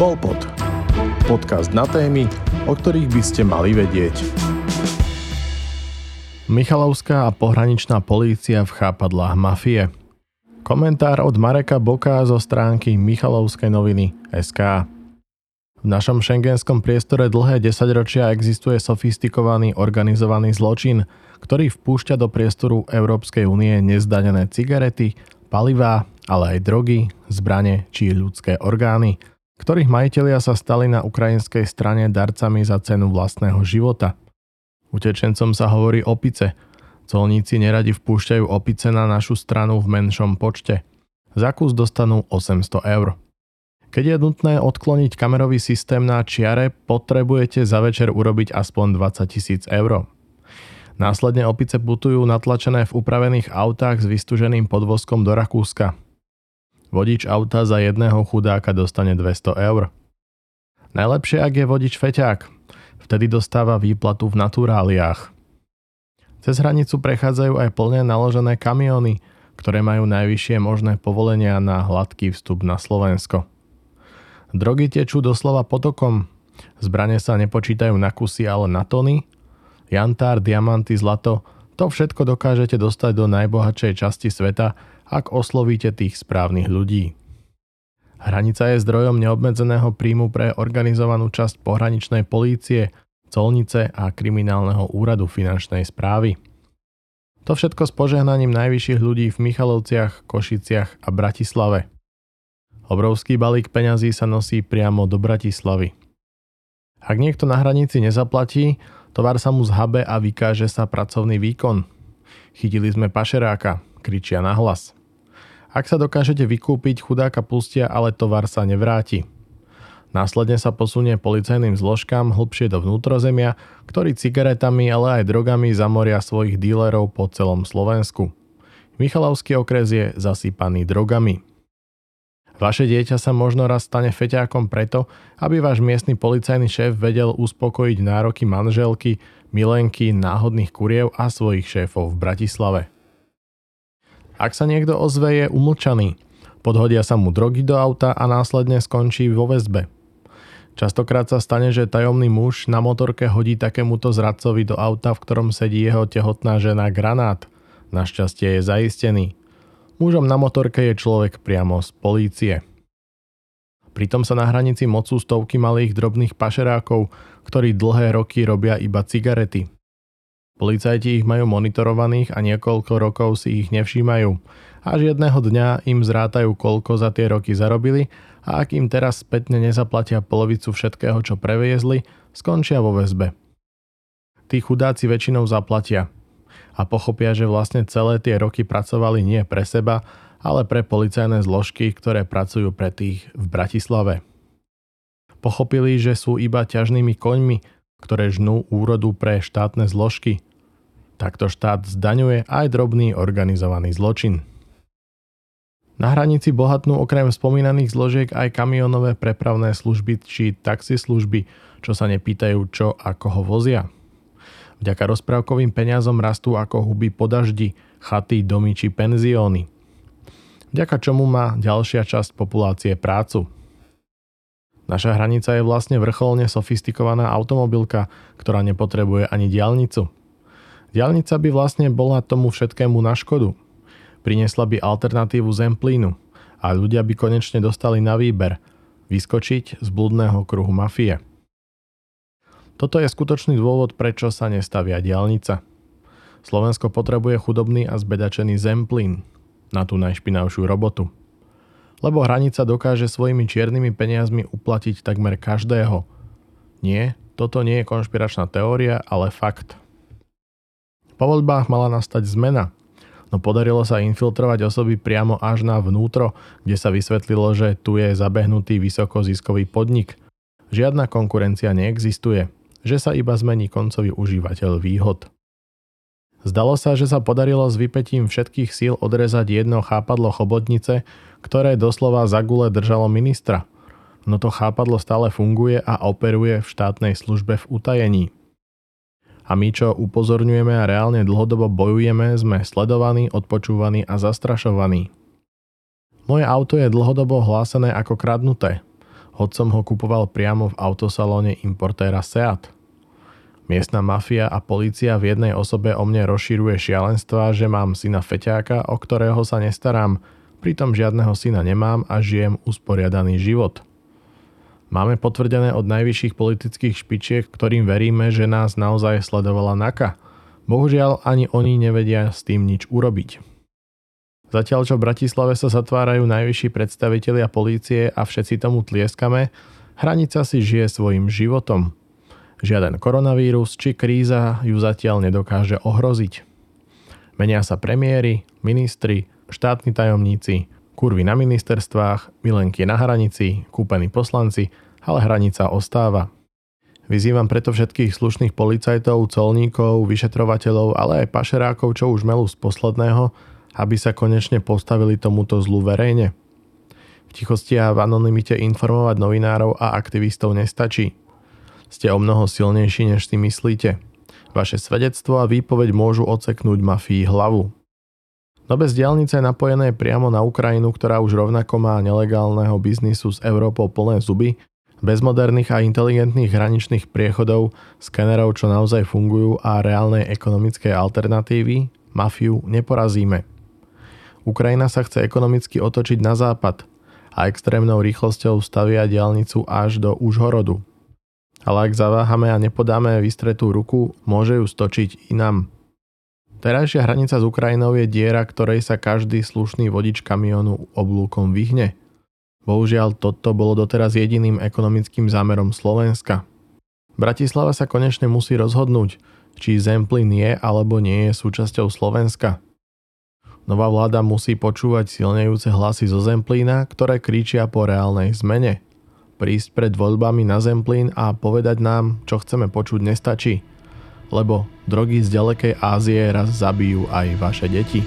Polpod. Podcast na témy, o ktorých by ste mali vedieť. Michalovská a pohraničná polícia v chápadlách mafie. Komentár od Mareka Boka zo stránky Michalovskej noviny SK. V našom šengenskom priestore dlhé desaťročia existuje sofistikovaný organizovaný zločin, ktorý vpúšťa do priestoru Európskej únie nezdanené cigarety, palivá, ale aj drogy, zbrane či ľudské orgány, ktorých majitelia sa stali na ukrajinskej strane darcami za cenu vlastného života. Utečencom sa hovorí opice. Colníci neradi vpúšťajú opice na našu stranu v menšom počte. Za kus dostanú 800 eur. Keď je nutné odkloniť kamerový systém na čiare, potrebujete za večer urobiť aspoň 20 tisíc eur. Následne opice putujú natlačené v upravených autách s vystúženým podvozkom do Rakúska. Vodič auta za jedného chudáka dostane 200 eur. Najlepšie, ak je vodič feťák. Vtedy dostáva výplatu v naturáliách. Cez hranicu prechádzajú aj plne naložené kamiony, ktoré majú najvyššie možné povolenia na hladký vstup na Slovensko. Drogy tečú doslova potokom. Zbrane sa nepočítajú na kusy, ale na tony. Jantár, diamanty, zlato, to všetko dokážete dostať do najbohatšej časti sveta, ak oslovíte tých správnych ľudí. Hranica je zdrojom neobmedzeného príjmu pre organizovanú časť pohraničnej polície, colnice a kriminálneho úradu finančnej správy. To všetko s požehnaním najvyšších ľudí v Michalovciach, Košiciach a Bratislave. Obrovský balík peňazí sa nosí priamo do Bratislavy. Ak niekto na hranici nezaplatí, tovar sa mu zhabe a vykáže sa pracovný výkon. Chytili sme pašeráka, kričia na hlas. Ak sa dokážete vykúpiť, chudáka pustia, ale tovar sa nevráti. Následne sa posunie policajným zložkám hlbšie do vnútrozemia, ktorí cigaretami, ale aj drogami zamoria svojich dílerov po celom Slovensku. Michalovský okres je zasypaný drogami. Vaše dieťa sa možno raz stane feťákom preto, aby váš miestny policajný šéf vedel uspokojiť nároky manželky, milenky, náhodných kuriev a svojich šéfov v Bratislave. Ak sa niekto ozve, je umlčaný. Podhodia sa mu drogy do auta a následne skončí vo väzbe. Častokrát sa stane, že tajomný muž na motorke hodí takémuto zradcovi do auta, v ktorom sedí jeho tehotná žena granát. Našťastie je zaistený. Mužom na motorke je človek priamo z polície. Pritom sa na hranici mocú stovky malých drobných pašerákov, ktorí dlhé roky robia iba cigarety. Policajti ich majú monitorovaných a niekoľko rokov si ich nevšímajú. Až jedného dňa im zrátajú, koľko za tie roky zarobili a ak im teraz spätne nezaplatia polovicu všetkého, čo previezli, skončia vo väzbe. Tí chudáci väčšinou zaplatia, a pochopia, že vlastne celé tie roky pracovali nie pre seba, ale pre policajné zložky, ktoré pracujú pre tých v Bratislave. Pochopili, že sú iba ťažnými koňmi, ktoré žnú úrodu pre štátne zložky. Takto štát zdaňuje aj drobný organizovaný zločin. Na hranici bohatnú okrem spomínaných zložiek aj kamionové prepravné služby či taxislužby, čo sa nepýtajú čo a koho vozia. Vďaka rozprávkovým peniazom rastú ako huby po daždi, chaty, domy či penzióny. Vďaka čomu má ďalšia časť populácie prácu. Naša hranica je vlastne vrcholne sofistikovaná automobilka, ktorá nepotrebuje ani diálnicu. Diálnica by vlastne bola tomu všetkému na škodu. Prinesla by alternatívu zemplínu a ľudia by konečne dostali na výber vyskočiť z blúdneho kruhu mafie. Toto je skutočný dôvod, prečo sa nestavia diálnica. Slovensko potrebuje chudobný a zbedačený zemplín na tú najšpinavšiu robotu. Lebo hranica dokáže svojimi čiernymi peniazmi uplatiť takmer každého. Nie, toto nie je konšpiračná teória, ale fakt. Po voľbách mala nastať zmena, no podarilo sa infiltrovať osoby priamo až na vnútro, kde sa vysvetlilo, že tu je zabehnutý vysokoziskový podnik. Žiadna konkurencia neexistuje že sa iba zmení koncový užívateľ výhod. Zdalo sa, že sa podarilo s vypetím všetkých síl odrezať jedno chápadlo chobotnice, ktoré doslova za gule držalo ministra. No to chápadlo stále funguje a operuje v štátnej službe v utajení. A my, čo upozorňujeme a reálne dlhodobo bojujeme, sme sledovaní, odpočúvaní a zastrašovaní. Moje auto je dlhodobo hlásené ako kradnuté. hoď som ho kupoval priamo v autosalóne importéra Seat. Miestna mafia a polícia v jednej osobe o mne rozšíruje šialenstva, že mám syna feťáka, o ktorého sa nestarám, pritom žiadneho syna nemám a žijem usporiadaný život. Máme potvrdené od najvyšších politických špičiek, ktorým veríme, že nás naozaj sledovala NAKA. Bohužiaľ ani oni nevedia s tým nič urobiť. Zatiaľ čo v Bratislave sa zatvárajú najvyšší predstavitelia polície a všetci tomu tlieskame, hranica si žije svojim životom. Žiaden koronavírus či kríza ju zatiaľ nedokáže ohroziť. Menia sa premiéry, ministri, štátni tajomníci, kurvy na ministerstvách, milenky na hranici, kúpení poslanci, ale hranica ostáva. Vyzývam preto všetkých slušných policajtov, colníkov, vyšetrovateľov, ale aj pašerákov, čo už melú z posledného, aby sa konečne postavili tomuto zlu verejne. V tichosti a v anonimite informovať novinárov a aktivistov nestačí. Ste o mnoho silnejší, než si myslíte. Vaše svedectvo a výpoveď môžu odseknúť mafii hlavu. No bez diálnice napojené priamo na Ukrajinu, ktorá už rovnako má nelegálneho biznisu s Európou plné zuby, bez moderných a inteligentných hraničných priechodov, skenerov, čo naozaj fungujú a reálnej ekonomickej alternatívy, mafiu neporazíme. Ukrajina sa chce ekonomicky otočiť na západ a extrémnou rýchlosťou stavia diálnicu až do Užhorodu. Ale ak zaváhame a nepodáme vystretú ruku, môže ju stočiť inám. Terajšia hranica s Ukrajinou je diera, ktorej sa každý slušný vodič kamionu oblúkom vyhne. Bohužiaľ, toto bolo doteraz jediným ekonomickým zámerom Slovenska. Bratislava sa konečne musí rozhodnúť, či Zemplín je alebo nie je súčasťou Slovenska. Nová vláda musí počúvať silnejúce hlasy zo Zemplína, ktoré kričia po reálnej zmene. Prísť pred voľbami na Zemplín a povedať nám, čo chceme počuť nestačí. Lebo drogy z ďalekej Ázie raz zabijú aj vaše deti.